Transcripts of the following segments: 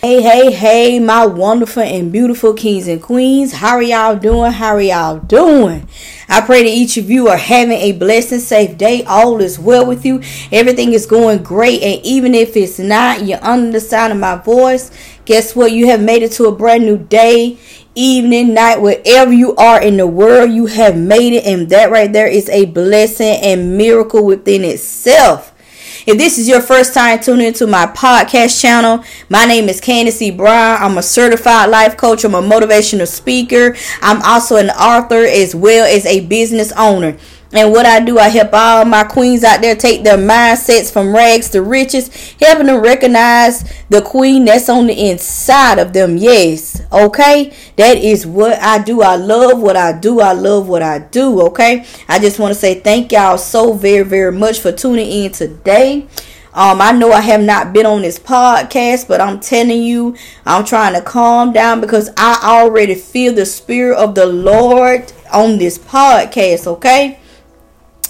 Hey, hey, hey, my wonderful and beautiful kings and queens. How are y'all doing? How are y'all doing? I pray that each of you are having a blessed and safe day. All is well with you. Everything is going great. And even if it's not, you're under the sound of my voice. Guess what? You have made it to a brand new day, evening, night, wherever you are in the world, you have made it. And that right there is a blessing and miracle within itself. If this is your first time tuning into my podcast channel, my name is Candis E. Brown. I'm a certified life coach. I'm a motivational speaker. I'm also an author as well as a business owner. And what I do, I help all my queens out there take their mindsets from rags to riches, helping them recognize the queen that's on the inside of them. Yes, okay? That is what I do. I love what I do. I love what I do, okay? I just want to say thank y'all so very, very much for tuning in today. Um, I know I have not been on this podcast, but I'm telling you, I'm trying to calm down because I already feel the spirit of the Lord on this podcast, okay?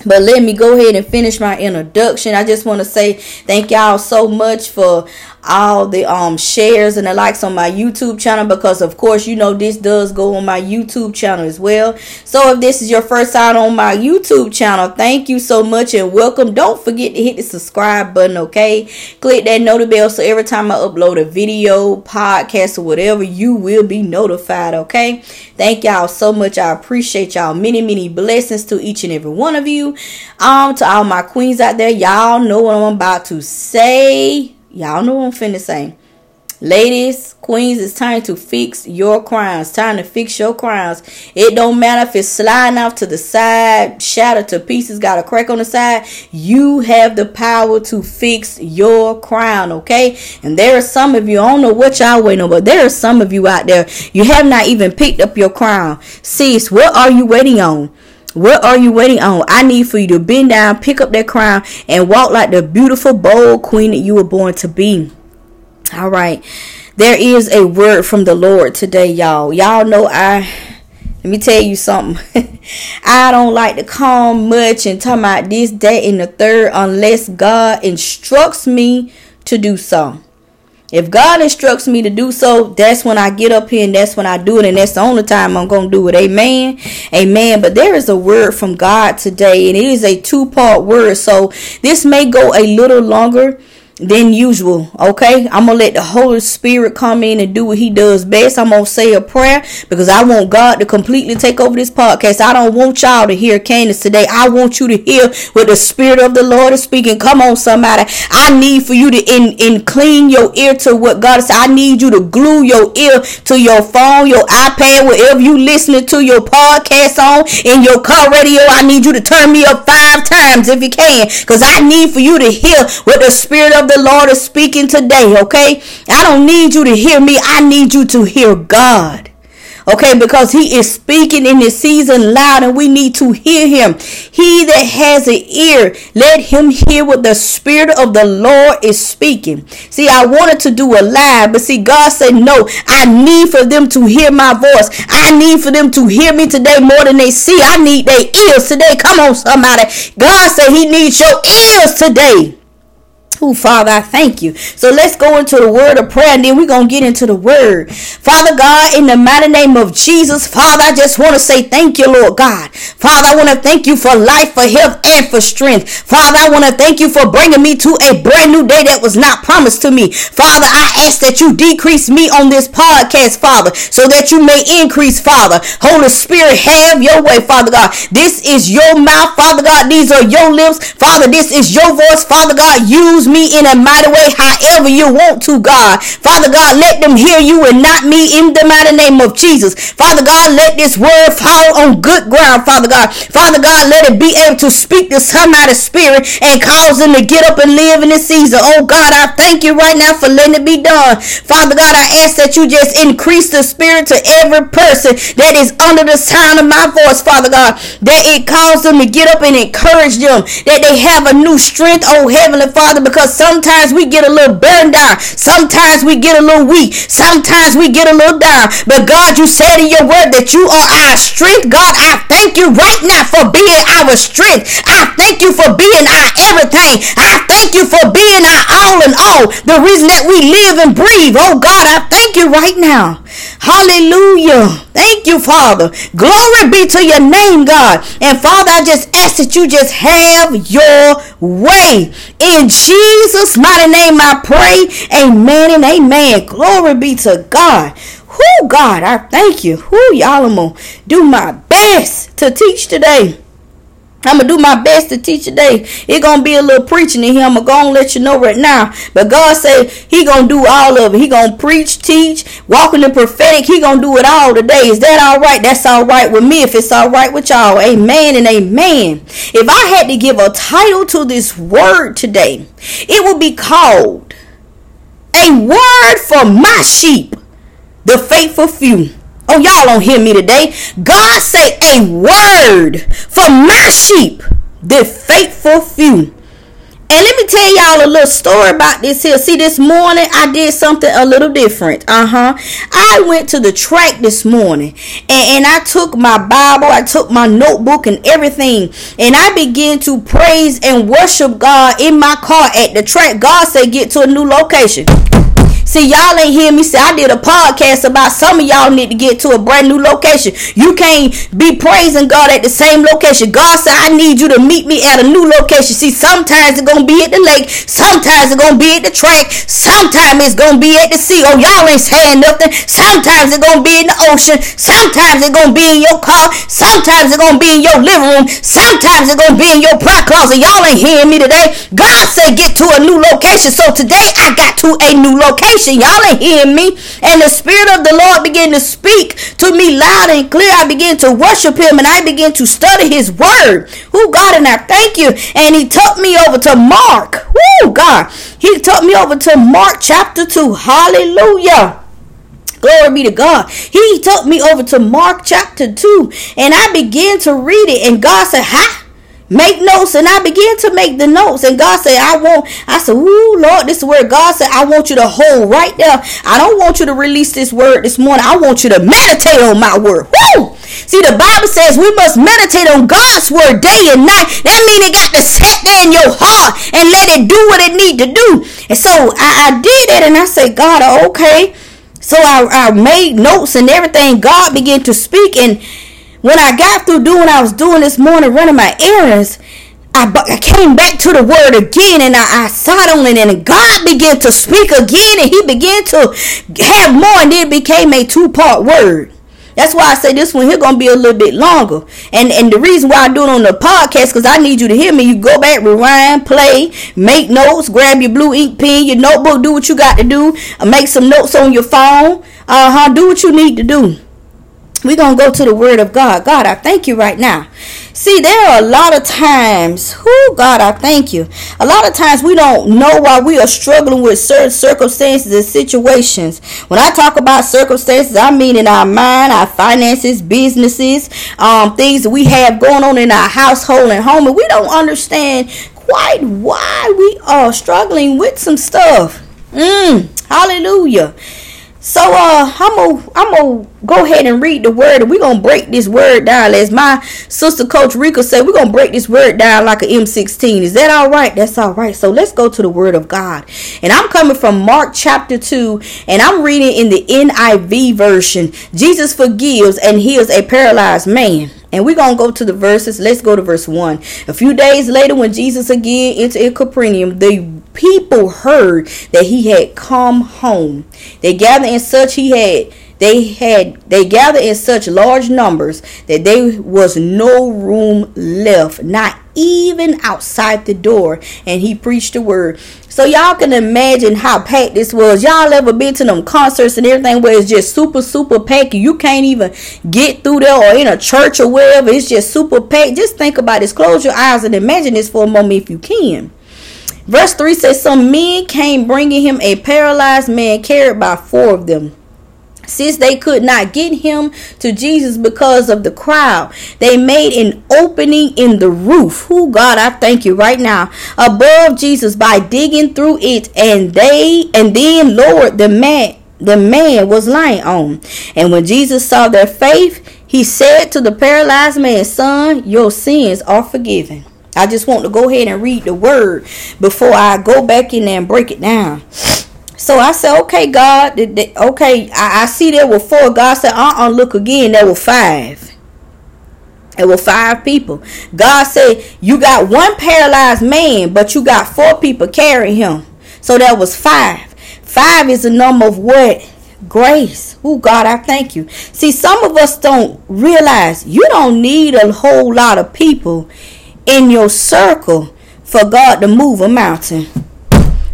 But let me go ahead and finish my introduction. I just want to say thank y'all so much for all the um shares and the likes on my YouTube channel because of course you know this does go on my YouTube channel as well. So if this is your first time on my YouTube channel, thank you so much and welcome. Don't forget to hit the subscribe button, okay? Click that notification bell so every time I upload a video, podcast, or whatever, you will be notified, okay? Thank y'all so much. I appreciate y'all. Many, many blessings to each and every one of you. Um, to all my queens out there, y'all know what I'm about to say. Y'all know what I'm finna say. Ladies, queens, it's time to fix your crowns. Time to fix your crowns. It don't matter if it's sliding off to the side, shattered to pieces, got a crack on the side. You have the power to fix your crown, okay? And there are some of you, I don't know what y'all waiting on, but there are some of you out there, you have not even picked up your crown. Sis, what are you waiting on? What are you waiting on? I need for you to bend down, pick up that crown, and walk like the beautiful, bold queen that you were born to be. All right. There is a word from the Lord today, y'all. Y'all know I let me tell you something. I don't like to come much and talk about this day and the third unless God instructs me to do so. If God instructs me to do so, that's when I get up here and that's when I do it. And that's the only time I'm going to do it. Amen. Amen. But there is a word from God today and it is a two part word. So this may go a little longer than usual. Okay, I'm gonna let the Holy Spirit come in and do what He does best. I'm gonna say a prayer because I want God to completely take over this podcast. I don't want y'all to hear Candis today. I want you to hear what the Spirit of the Lord is speaking. Come on, somebody. I need for you to in, in clean your ear to what God said. I need you to glue your ear to your phone, your iPad, wherever you listening to your podcast on in your car radio. I need you to turn me up five times if you can, because I need for you to hear what the Spirit of the Lord is speaking today, okay? I don't need you to hear me. I need you to hear God. Okay, because he is speaking in this season loud and we need to hear him. He that has an ear, let him hear what the Spirit of the Lord is speaking. See, I wanted to do a live, but see, God said, No, I need for them to hear my voice. I need for them to hear me today more than they see. I need their ears today. Come on, somebody. God said he needs your ears today. Oh, Father, I thank you. So let's go into the word of prayer and then we're going to get into the word. Father God, in the mighty name of Jesus, Father, I just want to say thank you, Lord God. Father, I want to thank you for life, for health, and for strength. Father, I want to thank you for bringing me to a brand new day that was not promised to me. Father, I ask that you decrease me on this podcast, Father, so that you may increase, Father. Holy Spirit, have your way, Father God. This is your mouth, Father God. These are your lips. Father, this is your voice, Father God. Use me in a mighty way however you want to, God. Father God, let them hear you and not me in the mighty name of Jesus. Father God, let this word fall on good ground, Father God. Father God, let it be able to speak to somebody's spirit and cause them to get up and live in this season. Oh God, I thank you right now for letting it be done. Father God, I ask that you just increase the spirit to every person that is under the sound of my voice, Father God. That it calls them to get up and encourage them. That they have a new strength, oh Heavenly Father because sometimes we get a little burned out. Sometimes we get a little weak. Sometimes we get a little down. But God, you said in your word that you are our strength. God, I thank you right now for being our strength. I thank you for being our everything. I thank you for being our all in all. The reason that we live and breathe. Oh God, I thank you right now. Hallelujah. Thank you, Father. Glory be to your name, God. And Father, I just ask that you just have your way. In Jesus' mighty name, I pray. Amen and amen. Glory be to God. Who God, I thank you. Who y'all, I'm gonna do my best to teach today. I'm gonna do my best to teach today. It gonna be a little preaching in here. I'm gonna let you know right now. But God said He gonna do all of it. He gonna preach, teach, walk in the prophetic. He gonna do it all today. Is that all right? That's all right with me. If it's all right with y'all, Amen and Amen. If I had to give a title to this word today, it would be called "A Word for My Sheep, the Faithful Few." Oh, y'all don't hear me today. God say a word for my sheep, the faithful few. And let me tell y'all a little story about this here. See, this morning I did something a little different. Uh huh. I went to the track this morning and, and I took my Bible, I took my notebook and everything, and I began to praise and worship God in my car at the track. God said, Get to a new location. See, y'all ain't hear me say I did a podcast about some of y'all need to get to a brand new location. You can't be praising God at the same location. God said, I need you to meet me at a new location. See, sometimes it's gonna be at the lake, sometimes it's gonna be at the track, sometimes it's gonna be at the sea. Oh, y'all ain't saying nothing. Sometimes it's gonna be in the ocean, sometimes it's gonna be in your car, sometimes it's gonna be in your living room, sometimes it's gonna be in your prayer closet. Y'all ain't hearing me today. God said get to a new location. So today I got to a new location revelation. Y'all ain't hearing me. And the Spirit of the Lord began to speak to me loud and clear. I began to worship Him and I began to study His Word. Who God, and I thank you. And He took me over to Mark. Woo, God. He took me over to Mark chapter 2. Hallelujah. Glory be to God. He took me over to Mark chapter 2 and I began to read it. And God said, Ha! Make notes. And I began to make the notes. And God said I want I said ooh Lord this is where God said I want you to hold right there. I don't want you to release this word this morning. I want you to meditate on my word. Woo! See the Bible says we must meditate on God's word day and night. That means it got to set there in your heart and let it do what it need to do. And so I, I did it and I said God okay. So I, I made notes and everything. God began to speak and when I got through doing what I was doing this morning, running my errands, I, I came back to the word again and I, I sat on it and God began to speak again and he began to have more and it became a two-part word. That's why I say this one here gonna be a little bit longer. And and the reason why I do it on the podcast, because I need you to hear me. You go back, rewind, play, make notes, grab your blue ink pen, your notebook, do what you got to do, make some notes on your phone. Uh-huh. Do what you need to do we're going to go to the word of God. God, I thank you right now. See, there are a lot of times, who God, I thank you. A lot of times we don't know why we are struggling with certain circumstances and situations. When I talk about circumstances, I mean in our mind, our finances, businesses, um, things that we have going on in our household and home, and we don't understand quite why we are struggling with some stuff. Mm, hallelujah. So uh I'm gonna I'm gonna go ahead and read the word and we're gonna break this word down. As my sister coach Rika said, we're gonna break this word down like an M16. Is that all right? That's all right. So let's go to the word of God. And I'm coming from Mark chapter 2, and I'm reading in the NIV version. Jesus forgives and heals a paralyzed man. And we're going to go to the verses. Let's go to verse 1. A few days later, when Jesus again entered Capernaum, the people heard that he had come home. They gathered in such he had they had they gathered in such large numbers that there was no room left, not even outside the door, and he preached the word. So y'all can imagine how packed this was. Y'all ever been to them concerts and everything where it's just super, super packed. You can't even get through there or in a church or wherever. It's just super packed. Just think about this. Close your eyes and imagine this for a moment if you can. Verse 3 says, Some men came bringing him a paralyzed man carried by four of them. Since they could not get him to Jesus because of the crowd, they made an opening in the roof. Who God, I thank you right now above Jesus by digging through it, and they and then lowered the man the man was lying on. And when Jesus saw their faith, he said to the paralyzed man, Son, your sins are forgiven. I just want to go ahead and read the word before I go back in there and break it down. So I said, okay, God, okay, I, I see there were four. God said, uh-uh, look again, there were five. There were five people. God said, you got one paralyzed man, but you got four people carrying him. So that was five. Five is a number of what? Grace. Oh, God, I thank you. See, some of us don't realize you don't need a whole lot of people in your circle for God to move a mountain.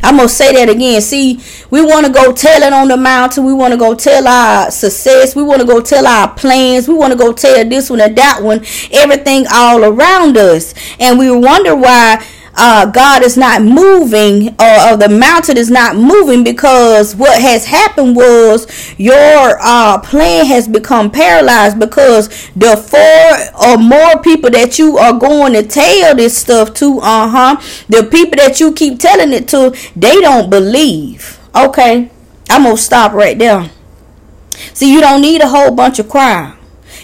I'm gonna say that again. See, we want to go tell it on the mountain. We want to go tell our success. We want to go tell our plans. We want to go tell this one and that one, everything all around us, and we wonder why uh, God is not moving or, or, the mountain is not moving because what has happened was your uh, plan has become paralyzed because the four or more people that you are going to tell this stuff to, uh huh, the people that you keep telling it to, they don't believe. Okay, I'm gonna stop right there. See, you don't need a whole bunch of crowd.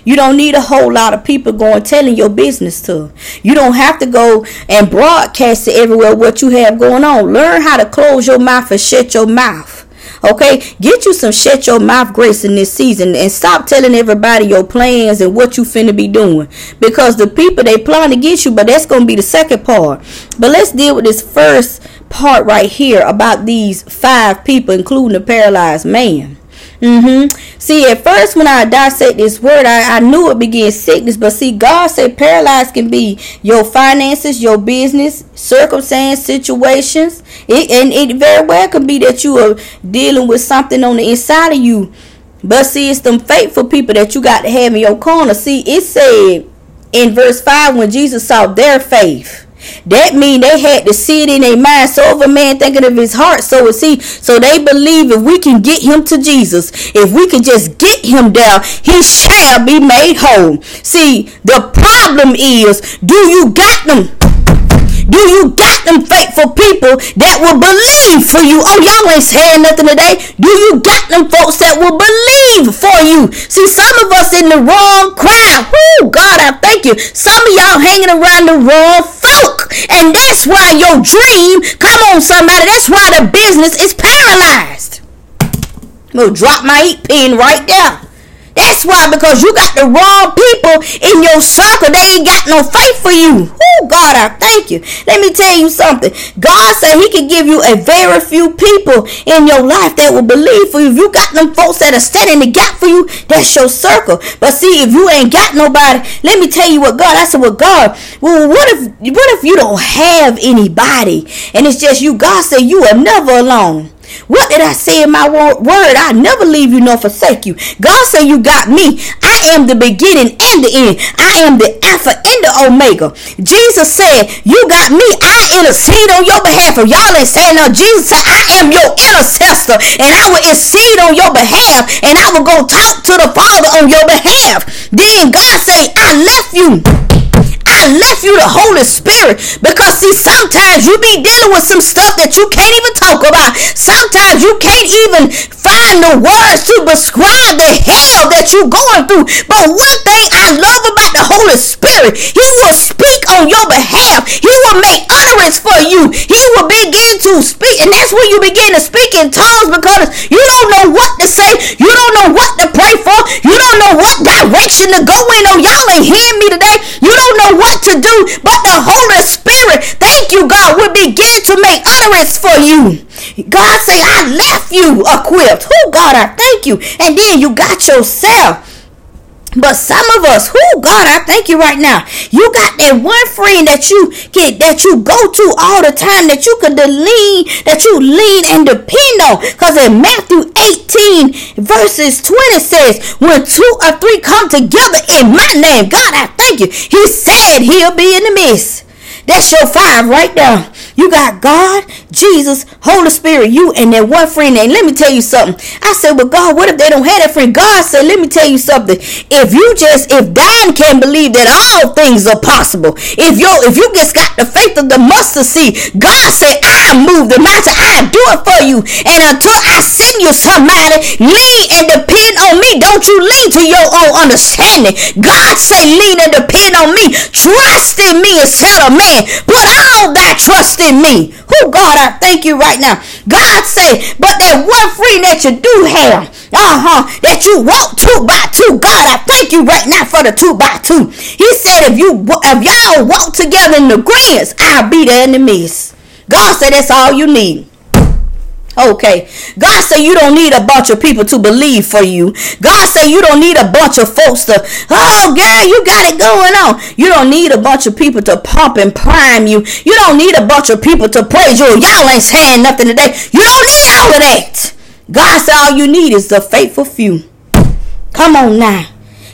You don't need a whole lot of people going telling your business to. You don't have to go and broadcast to everywhere what you have going on. Learn how to close your mouth and shut your mouth. Okay, get you some shut your mouth grace in this season and stop telling everybody your plans and what you finna be doing. Because the people they plan to get you, but that's gonna be the second part. But let's deal with this first part right here about these five people, including the paralyzed man. Mm-hmm. See, at first when I dissect this word, I, I knew it began sickness, but see, God said paralyzed can be your finances, your business, circumstance, situations. It, and it very well could be that you are dealing with something on the inside of you. But see, it's them faithful people that you got to have in your corner. See, it said in verse 5 when Jesus saw their faith. That mean they had to see it in their mind. So if a man thinking of his heart, so is he. So they believe if we can get him to Jesus, if we can just get him down, he shall be made whole. See, the problem is, do you got them? Do you got them faithful people that will believe for you? Oh, y'all ain't saying nothing today. Do you got them folks that will believe for you? See, some of us in the wrong crowd. Whoo, God, I thank you. Some of y'all hanging around the wrong folk. And that's why your dream, come on, somebody, that's why the business is paralyzed. I'm to drop my eat pen right there. That's why, because you got the wrong people in your circle. They ain't got no faith for you. Oh, God, I thank you. Let me tell you something. God said He can give you a very few people in your life that will believe for you. If you got them folks that are standing the gap for you, that's your circle. But see, if you ain't got nobody, let me tell you what God. I said, well, God, well, what if, what if you don't have anybody and it's just you? God said you are never alone. What did I say in my word? I never leave you nor forsake you. God said you got me. I am the beginning and the end. I am the Alpha and the Omega. Jesus said, you got me. I intercede on your behalf. If y'all ain't saying no, Jesus said, I am your intercessor and I will intercede on your behalf and I will go talk to the Father on your behalf. Then God say, I left you. I left you the Holy Spirit because see, sometimes you be dealing with some stuff that you can't even talk about. Sometimes you can't even find the words to describe the hell that you're going through. But one thing I love about the Holy Spirit, He will speak on your behalf. He will make utterance for you. He will begin to speak, and that's when you begin to speak in tongues because you don't know what to say. You don't know what to pray for. You don't know what direction to go in. Oh, y'all ain't hearing me today. You don't know what what to do, but the Holy Spirit, thank you, God, will begin to make utterance for you. God say, I left you equipped. Oh, God, I thank you. And then you got yourself. But some of us, who God, I thank you right now. You got that one friend that you get that you go to all the time, that you could lean, that you lean and depend on. Because in Matthew 18, verses 20 says, When two or three come together in my name, God, I thank you. He said he'll be in the midst. That's your five right there. You got God, Jesus, Holy Spirit, you, and that one friend. And let me tell you something. I said, well, God, what if they don't have that friend? God said, let me tell you something. If you just, if Don can believe that all things are possible, if you if you just got the faith of the mustard seed, God said, I move the mountain. I do it for you. And until I send you somebody, lean and depend on me. Don't you lean to your own understanding. God say, lean and depend on me. Trust in me instead of man. Put all that trust in me. Who God, I thank you right now. God say, but that one friend that you do have, uh-huh, that you walk two by two. God, I thank you right now for the two by two. He said, if you if y'all walk together in the greens, I'll be there in the midst. God said that's all you need. Okay. God say you don't need a bunch of people to believe for you. God say you don't need a bunch of folks to, oh girl, you got it going on. You don't need a bunch of people to pump and prime you. You don't need a bunch of people to praise you. Y'all ain't saying nothing today. You don't need all of that. God said all you need is the faithful few. Come on now.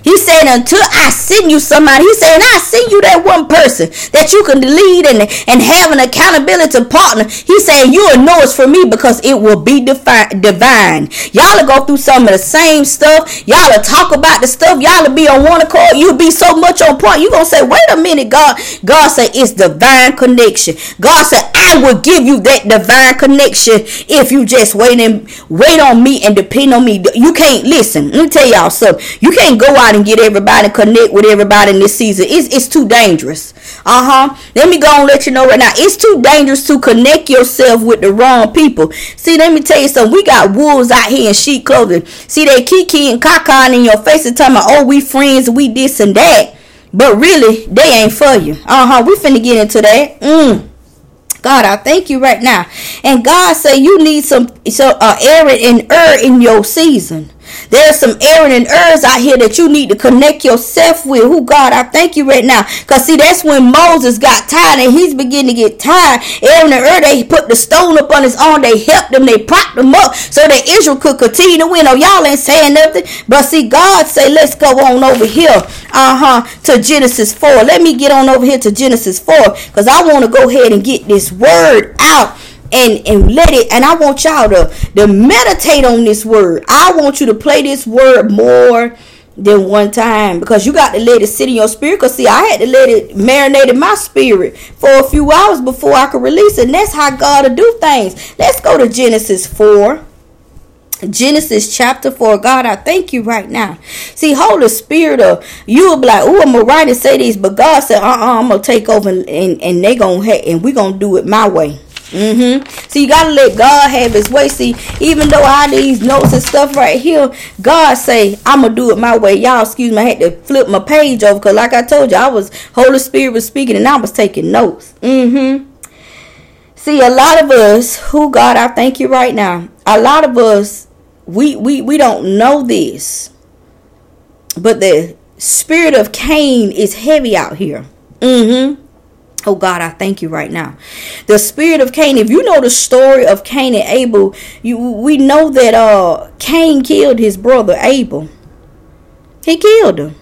He said, until I send you somebody, he said, I send you that one person that you can lead and, and have an accountability partner. He said, you will know it's for me because it will be defi- divine. Y'all will go through some of the same stuff. Y'all will talk about the stuff. Y'all will be on one accord. You'll be so much on point. You're going to say, wait a minute, God. God said, it's divine connection. God said, I will give you that divine connection if you just wait and wait on me and depend on me. You can't listen. Let me tell y'all something. You can't go out and get everybody connect with everybody in this season. It's, it's too dangerous. Uh huh. Let me go and let you know right now. It's too dangerous to connect yourself with the wrong people. See, let me tell you something. We got wolves out here in sheep clothing. See, they kiki and caca in your face and talking about, oh, we friends, we this and that. But really, they ain't for you. Uh huh. We finna get into that. Mm. God, I thank you right now. And God say you need some so uh and Ur in your season. There's some Aaron and Urs out here that you need to connect yourself with. Who God, I thank you right now. Cause see, that's when Moses got tired and he's beginning to get tired. Aaron and Ur, they put the stone up on his arm. They helped him. They propped him up so that Israel could continue to win. Oh, y'all ain't saying nothing. But see, God say, let's go on over here. Uh-huh. To Genesis 4. Let me get on over here to Genesis 4. Cause I want to go ahead and get this word out and and let it and I want y'all to to meditate on this word. I want you to play this word more than one time because you got to let it sit in your spirit. Cause see, I had to let it marinate in my spirit for a few hours before I could release it. And that's how God will do things. Let's go to Genesis four. Genesis chapter 4. God, I thank you right now. See, Holy Spirit, uh, you will be like, oh, I'm going to write and say this. But God said, uh-uh, I'm going to take over and, and, and they going to, hate, and we going to do it my way. Mm-hmm. So you gotta let God have his way. See, even though I these notes and stuff right here, God say, I'm gonna do it my way. Y'all excuse me, I had to flip my page over because like I told you, I was Holy Spirit was speaking and I was taking notes. Mm-hmm. See, a lot of us, who God, I thank you right now. A lot of us, we we we don't know this. But the spirit of Cain is heavy out here. Mm-hmm. Oh God, I thank you right now. The spirit of Cain, if you know the story of Cain and Abel, you we know that uh Cain killed his brother Abel. He killed him.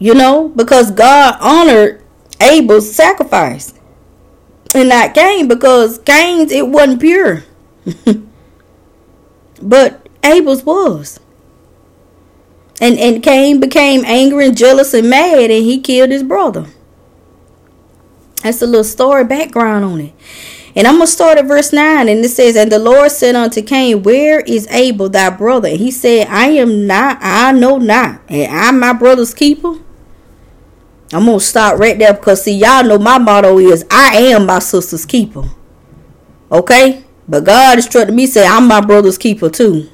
You know, because God honored Abel's sacrifice. And not Cain, because Cain's it wasn't pure. but Abel's was. And and Cain became angry and jealous and mad and he killed his brother. That's a little story background on it. And I'm going to start at verse 9. And it says, And the Lord said unto Cain, Where is Abel thy brother? And he said, I am not, I know not. And I'm my brother's keeper. I'm going to stop right there because, see, y'all know my motto is, I am my sister's keeper. Okay? But God instructed me, say, I'm my brother's keeper too.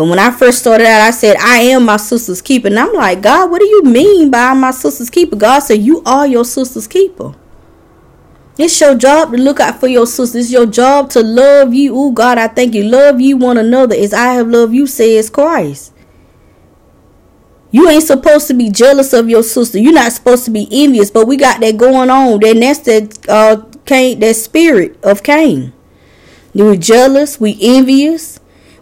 But when I first started out, I said, I am my sister's keeper. And I'm like, God, what do you mean by my sister's keeper? God said, You are your sister's keeper. It's your job to look out for your sister. It's your job to love you. Oh, God, I thank you. Love you one another as I have loved you, says Christ. You ain't supposed to be jealous of your sister. You're not supposed to be envious, but we got that going on. Then that's that uh Cain, that spirit of Cain. We jealous, we envious,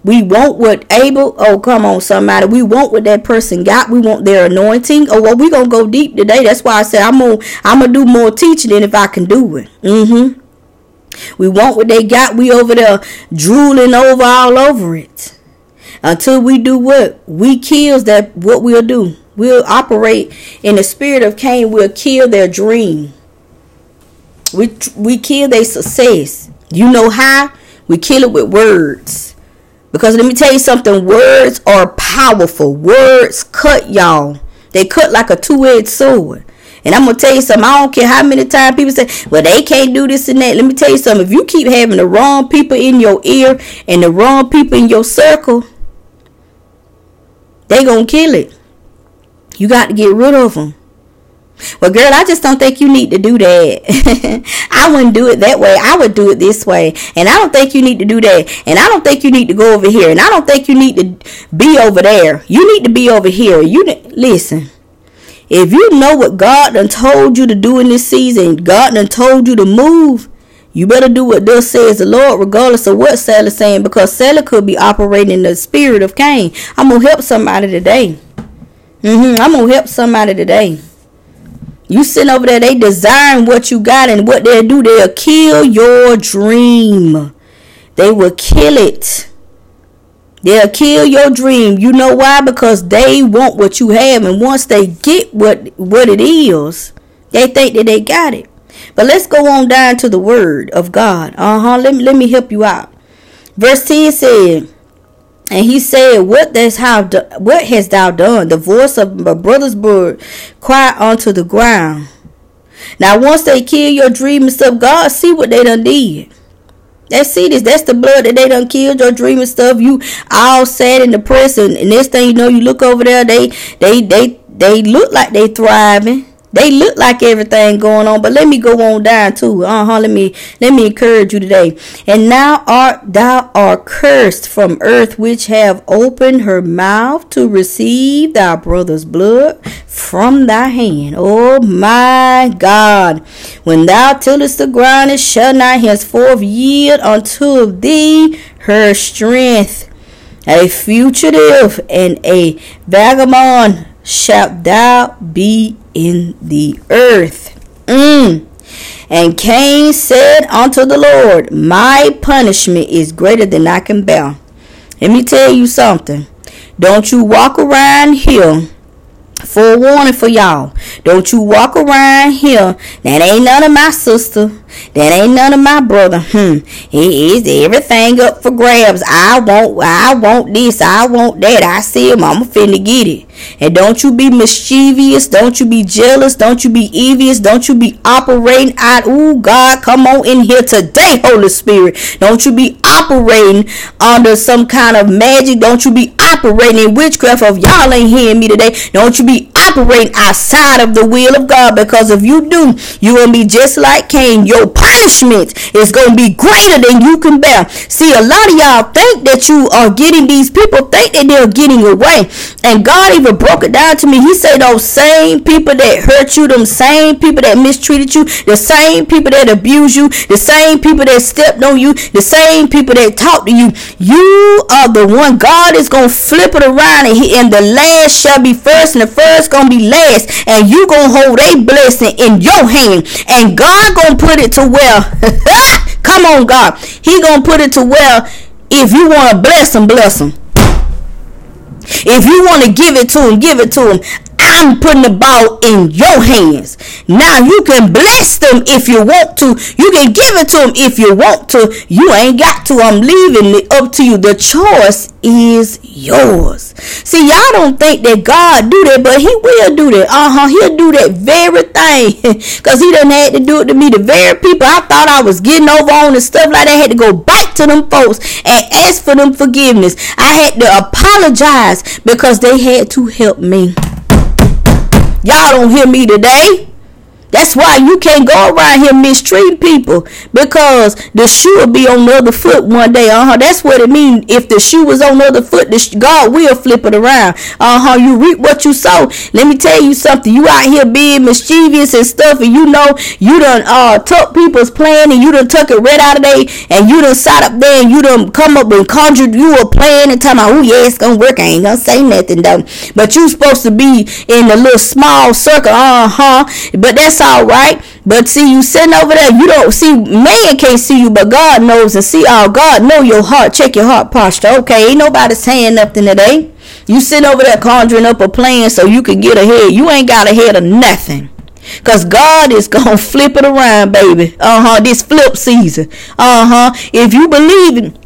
We want what Abel. Oh, come on, somebody. We want what that person got. We want their anointing. Oh, well, we gonna go deep today. That's why I said I'm gonna I'm gonna do more teaching than if I can do it. Mm-hmm. We want what they got. We over there drooling over all over it. Until we do what we kills that what we'll do. We'll operate in the spirit of Cain. We'll kill their dream. We we kill their success. You know how? We kill it with words. Because let me tell you something, words are powerful. Words cut y'all. They cut like a two-edged sword. And I'm gonna tell you something. I don't care how many times people say, "Well, they can't do this and that." Let me tell you something. If you keep having the wrong people in your ear and the wrong people in your circle, they gonna kill it. You got to get rid of them. Well, girl, I just don't think you need to do that. I wouldn't do it that way. I would do it this way. And I don't think you need to do that. And I don't think you need to go over here. And I don't think you need to be over there. You need to be over here. You listen. If you know what God done told you to do in this season, God done told you to move, you better do what thus says the Lord, regardless of what Sally's saying, because Sally could be operating in the spirit of Cain. I'm gonna help somebody today. Mm-hmm. I'm gonna help somebody today. You sitting over there, they design what you got, and what they'll do, they'll kill your dream. They will kill it. They'll kill your dream. You know why? Because they want what you have, and once they get what what it is, they think that they got it. But let's go on down to the word of God. Uh huh. Let me let me help you out. Verse ten said. And he said, What has how what hast thou done? The voice of my brother's bird cry unto the ground. Now once they kill your dream and stuff, God see what they done did. They see this. That's the blood that they done killed your dream and stuff. You all sad and depressed, and, and next thing you know, you look over there. They they they they look like they thriving. They look like everything going on, but let me go on down too. Uh huh. Let me let me encourage you today. And now art thou art cursed from earth, which have opened her mouth to receive thy brother's blood from thy hand. Oh my God! When thou tillest the ground, it shall not henceforth yield unto thee her strength. A fugitive and a vagabond shalt thou be in the earth. Mm. And Cain said unto the Lord, My punishment is greater than I can bear. Let me tell you something. Don't you walk around here for warning for y'all. Don't you walk around here. That ain't none of my sister. That ain't none of my brother. Hmm. It is everything up for grabs. I want I want this. I want that. I see him. I'm finna get it. And don't you be mischievous. Don't you be jealous. Don't you be envious. Don't you be operating out. Ooh, God, come on in here today, Holy Spirit. Don't you be operating under some kind of magic. Don't you be operating in witchcraft of y'all ain't hearing me today. Don't you be outside of the will of God. Because if you do, you're going to be just like Cain. Your punishment is going to be greater than you can bear. See, a lot of y'all think that you are getting these people think that they're getting away. And God even broke it down to me. He said those same people that hurt you, them same people that mistreated you, the same people that abused you, the same people that stepped on you, the same people that talked to you. You are the one. God is going to flip it around and, he, and the last shall be first and the first to be last. And you to hold a blessing in your hand. And God to put it to where, come on God, he to put it to where if you want to bless him, bless him. If you want to give it to him, give it to him. I'm putting the ball in your hands. Now you can bless them if you want to. You can give it to them if you want to. You ain't got to. I'm leaving it up to you. The choice is yours. See, y'all don't think that God do that, but he will do that. Uh-huh. He'll do that very thing. Cause he done had to do it to me. The very people I thought I was getting over on and stuff like that had to go back to them folks and ask for them forgiveness. I had to apologize because they had to help me. Y'all don't hear me today. That's why you can't go around here mistreating people because the shoe will be on the other foot one day. Uh huh. That's what it means. If the shoe was on the other foot, the God will flip it around. Uh huh. You reap what you sow. Let me tell you something. You out here being mischievous and stuff, and you know you done uh took people's plan and you done took it right out of they and you done sat up there and you done come up and conjured you a plan and tell me, oh yeah, it's gonna work. I ain't gonna say nothing though. But you supposed to be in a little small circle. Uh huh. But that's that's all right. But see, you sitting over there, you don't see man can't see you, but God knows and see all. God know your heart. Check your heart posture. Okay, ain't nobody saying nothing today. You sitting over there conjuring up a plan so you can get ahead. You ain't got ahead of nothing. Cause God is gonna flip it around, baby. Uh huh. This flip season. Uh huh. If you believe it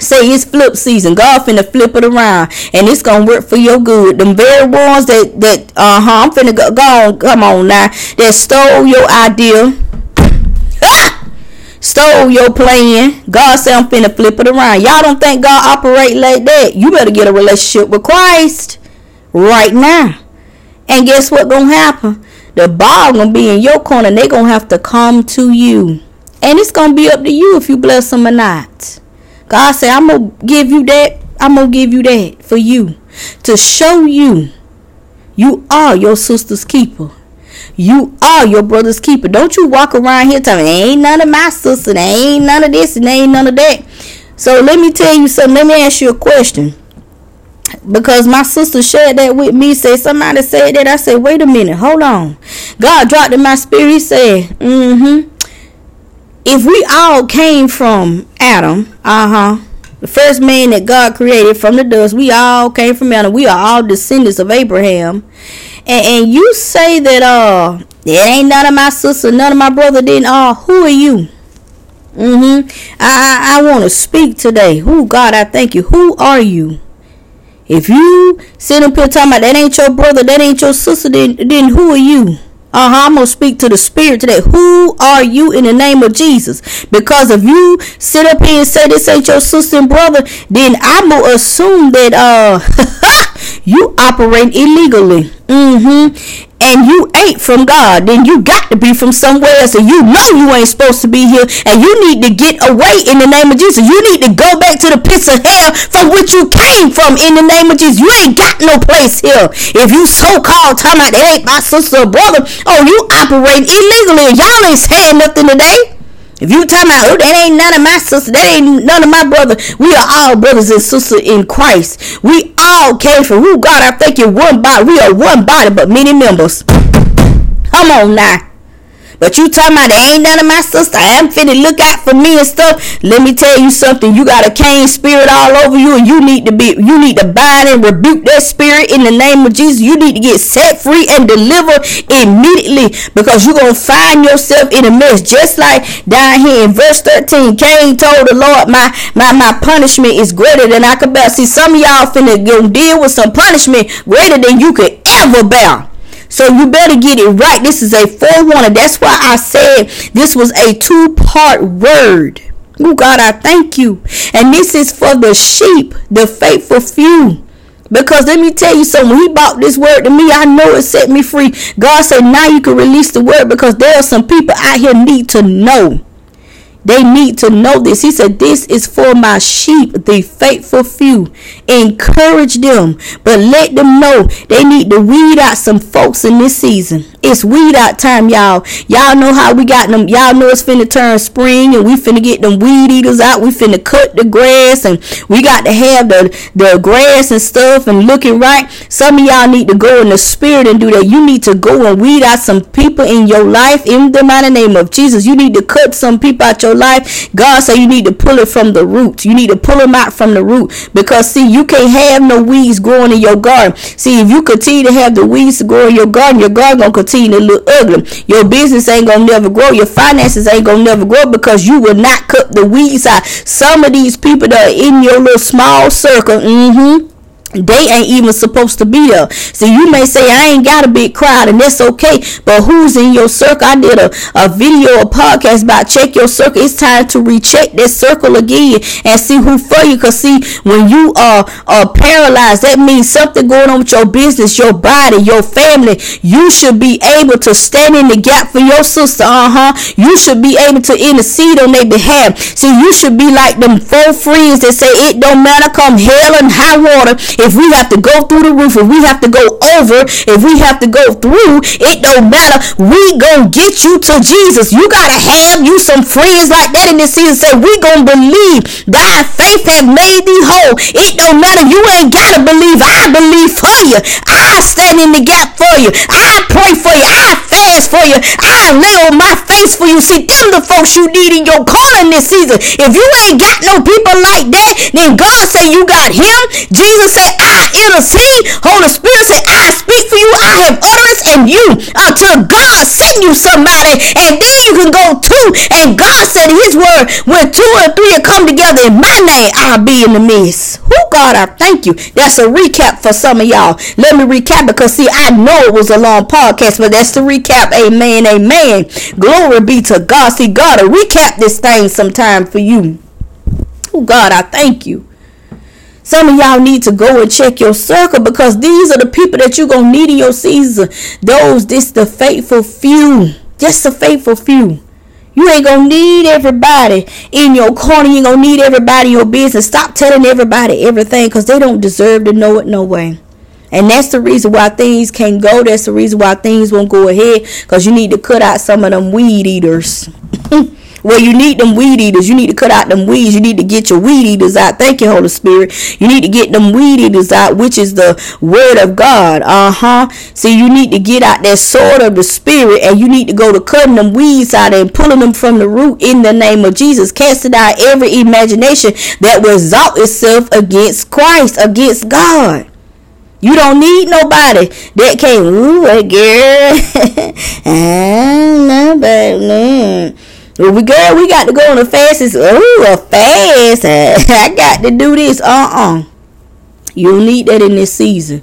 Say it's flip season. God finna flip it around, and it's gonna work for your good. Them very ones that that uh huh, I'm finna go, go on, come on now, that stole your idea, ah! stole your plan. God said I'm finna flip it around. Y'all don't think God operate like that? You better get a relationship with Christ right now. And guess what gonna happen? The ball gonna be in your corner. They gonna have to come to you, and it's gonna be up to you if you bless them or not. God said, I'm going to give you that. I'm going to give you that for you to show you you are your sister's keeper. You are your brother's keeper. Don't you walk around here telling ain't none of my sister, ain't none of this, and ain't none of that. So let me tell you something. Let me ask you a question. Because my sister shared that with me. Say somebody said that. I said, wait a minute, hold on. God dropped in my spirit. He said, mm-hmm if we all came from Adam, uh huh, the first man that God created from the dust, we all came from Adam. We are all descendants of Abraham. And, and you say that uh it ain't none of my sister, none of my brother, then uh who are you? Mm-hmm. I I, I want to speak today. Who God I thank you. Who are you? If you sit up here talking about that ain't your brother, that ain't your sister, then then who are you? Uh-huh. I'm gonna speak to the spirit today. Who are you in the name of Jesus? Because if you sit up here and say this ain't your sister and brother, then I'm gonna assume that uh you operate illegally. Mm-hmm and you ain't from God, then you got to be from somewhere else. And you know you ain't supposed to be here. And you need to get away in the name of Jesus. You need to go back to the pits of hell from which you came from in the name of Jesus. You ain't got no place here. If you so-called talking about that ain't my sister or brother, oh, you operate illegally. Y'all ain't saying nothing today. If you talking about, oh, that ain't none of my sister, that ain't none of my brother. We are all brothers and sisters in Christ. We all came from who God, I thank you, one body. We are one body, but many members. Come on now. But you talking about there ain't none of my sister. I'm finna look out for me and stuff. Let me tell you something. You got a Cain spirit all over you, and you need to be you need to bind and rebuke that spirit in the name of Jesus. You need to get set free and delivered immediately because you're gonna find yourself in a mess. Just like down here in verse 13, Cain told the Lord, My my my punishment is greater than I could bear. See, some of y'all finna go deal with some punishment greater than you could ever bear. So you better get it right. This is a forewarning. That's why I said this was a two part word. Oh, God, I thank you. And this is for the sheep, the faithful few. Because let me tell you something, he bought this word to me, I know it set me free. God said, now you can release the word because there are some people out here need to know. They need to know this. He said, This is for my sheep, the faithful few. Encourage them, but let them know they need to weed out some folks in this season. It's weed out time, y'all. Y'all know how we got them. Y'all know it's finna turn spring and we finna get them weed eaters out. We finna cut the grass and we got to have the, the grass and stuff and looking right. Some of y'all need to go in the spirit and do that. You need to go and weed out some people in your life in the mighty name of Jesus. You need to cut some people out your life. God said you need to pull it from the roots. You need to pull them out from the root because see, you can't have no weeds growing in your garden. See, if you continue to have the weeds grow in your garden, your garden gonna continue to look ugly. Your business ain't gonna never grow. Your finances ain't gonna never grow because you will not cut the weeds out. Some of these people that are in your little small circle, mm-hmm they ain't even supposed to be there. So you may say, I ain't got a big crowd, and that's okay. But who's in your circle? I did a, a video, a podcast about check your circle. It's time to recheck that circle again and see who for you. Because, see, when you are, are paralyzed, that means something going on with your business, your body, your family. You should be able to stand in the gap for your sister. Uh huh. You should be able to intercede on their behalf. See, you should be like them four friends that say, It don't matter, come hell and high water if we have to go through the roof, if we have to go over, if we have to go through, it don't matter. We gonna get you to Jesus. You gotta have you some friends like that in this season. Say we gonna believe. Thy faith have made thee whole. It don't matter. You ain't gotta believe. I believe for you. I stand in the gap for you. I pray for you. I fast for you. I lay on my face for you. See, them the folks you need in your calling this season. If you ain't got no people like that, then God say you got him. Jesus say I intercede. Holy Spirit say, I speak for you. I have utterance in you uh, until God send you somebody. And then you can go too. And God said his word, when two or three are come together in my name, I'll be in the midst. Who God, I thank you. That's a recap for some of y'all. Let me recap because see, I know it was a long podcast, but that's the recap. Amen. Amen. Glory be to God. See, God to recap this thing sometime for you. Oh God, I thank you. Some of y'all need to go and check your circle because these are the people that you're going to need in your season. Those, this the faithful few. Just the faithful few. You ain't gonna need everybody in your corner. You ain't gonna need everybody in your business. Stop telling everybody everything because they don't deserve to know it no way. And that's the reason why things can't go. That's the reason why things won't go ahead because you need to cut out some of them weed eaters. Well, you need them weed eaters. You need to cut out them weeds. You need to get your weed eaters out. Thank you, Holy Spirit. You need to get them weed eaters out, which is the word of God. Uh huh. See, you need to get out that sword of the Spirit, and you need to go to cutting them weeds out and pulling them from the root in the name of Jesus. Casting out every imagination that will exalt itself against Christ, against God. You don't need nobody that can't. ooh a girl. no, well, we girl, we got to go on a fast. It's ooh a fast. I got to do this. Uh uh You need that in this season.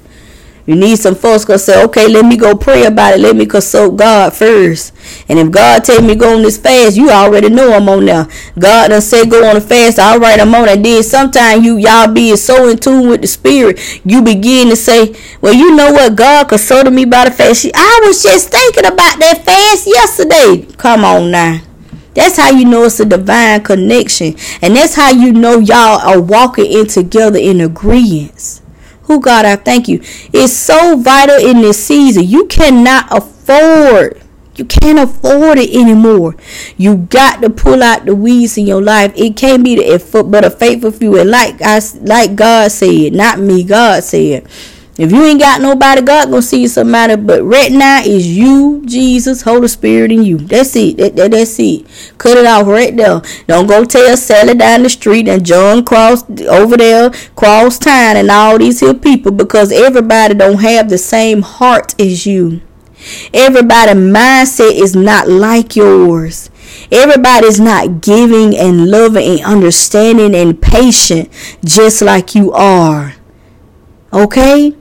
You need some folks gonna say, okay, let me go pray about it. Let me consult God first. And if God tell me go on this fast, you already know I'm on there. God done say go on a fast. All right, I'm on it. Then sometimes you y'all be so in tune with the spirit, you begin to say, well, you know what? God consulted me about the fast. I was just thinking about that fast yesterday. Come on now. That's how you know it's a divine connection. And that's how you know y'all are walking in together in agreement. Who oh, God, I thank you. It's so vital in this season. You cannot afford. You can't afford it anymore. You got to pull out the weeds in your life. It can't be the effort, but a faithful few. And like I, like God said, not me. God said if you ain't got nobody, God gonna see you somebody. But right now is you, Jesus, Holy Spirit, and you. That's it. That, that, that's it. Cut it off right there. Don't go tell Sally down the street and John cross over there, cross town, and all these here people because everybody don't have the same heart as you. Everybody mindset is not like yours. Everybody's not giving and loving and understanding and patient just like you are. Okay?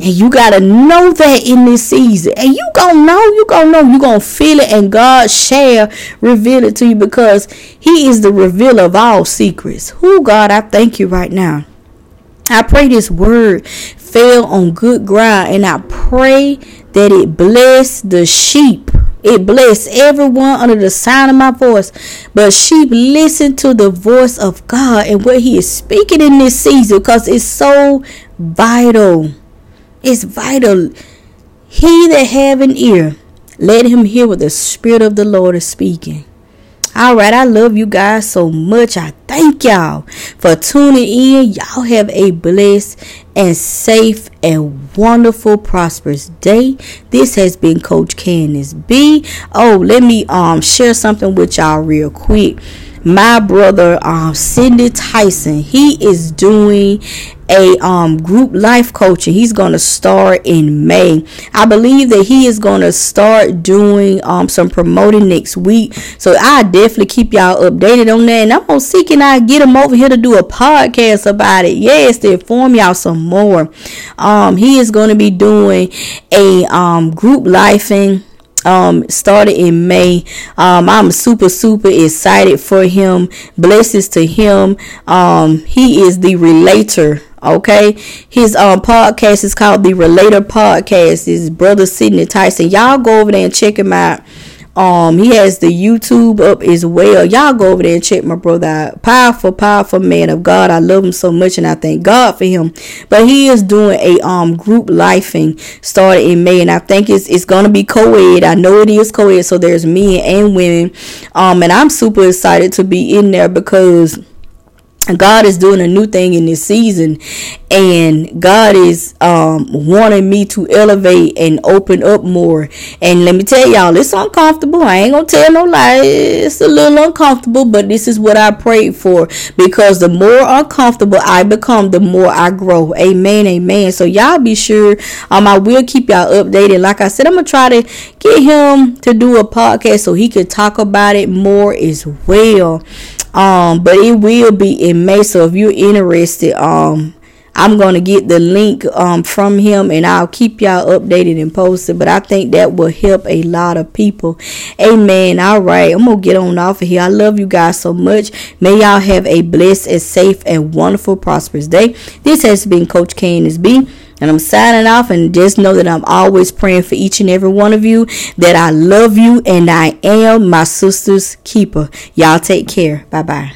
And you gotta know that in this season. And you gonna know, you gonna know, you gonna feel it, and God shall reveal it to you because He is the revealer of all secrets. Who God, I thank you right now. I pray this word fell on good ground, and I pray that it bless the sheep. It bless everyone under the sound of my voice. But sheep listen to the voice of God and what He is speaking in this season because it's so vital. It's vital. He that have an ear, let him hear what the Spirit of the Lord is speaking. All right, I love you guys so much. I thank y'all for tuning in. Y'all have a blessed and safe and wonderful, prosperous day. This has been Coach Candis B. Oh, let me um share something with y'all real quick. My brother um Sidney Tyson. He is doing a um, group life coaching. He's going to start in May. I believe that he is going to start doing um, some promoting next week. So I definitely keep y'all updated on that. And I'm going to see can I get him over here to do a podcast about it. Yes, to inform y'all some more. Um, he is going to be doing a um, group lifing um started in May. Um I'm super super excited for him. Blessings to him. Um he is the relator Okay, his um podcast is called the Relator Podcast. His brother Sidney Tyson. Y'all go over there and check him out. Um, he has the YouTube up as well. Y'all go over there and check my brother out. Powerful, powerful man of God. I love him so much and I thank God for him. But he is doing a um group lifing started in May and I think it's it's gonna be co-ed. I know it is co-ed, so there's men and women. Um, and I'm super excited to be in there because God is doing a new thing in this season, and God is um, wanting me to elevate and open up more. And let me tell y'all, it's uncomfortable. I ain't gonna tell no lie. It's a little uncomfortable, but this is what I prayed for because the more uncomfortable I become, the more I grow. Amen, amen. So y'all be sure. Um, I will keep y'all updated. Like I said, I'm gonna try to get him to do a podcast so he could talk about it more as well. Um but it will be in may so if you're interested um i'm gonna get the link um from him and i'll keep y'all updated and posted but i think that will help a lot of people. Amen. All right i'm gonna get on off of here. I love you guys so much. May y'all have a blessed and safe and wonderful prosperous day. This has been coach candis b and I'm signing off and just know that I'm always praying for each and every one of you, that I love you and I am my sister's keeper. Y'all take care. Bye bye.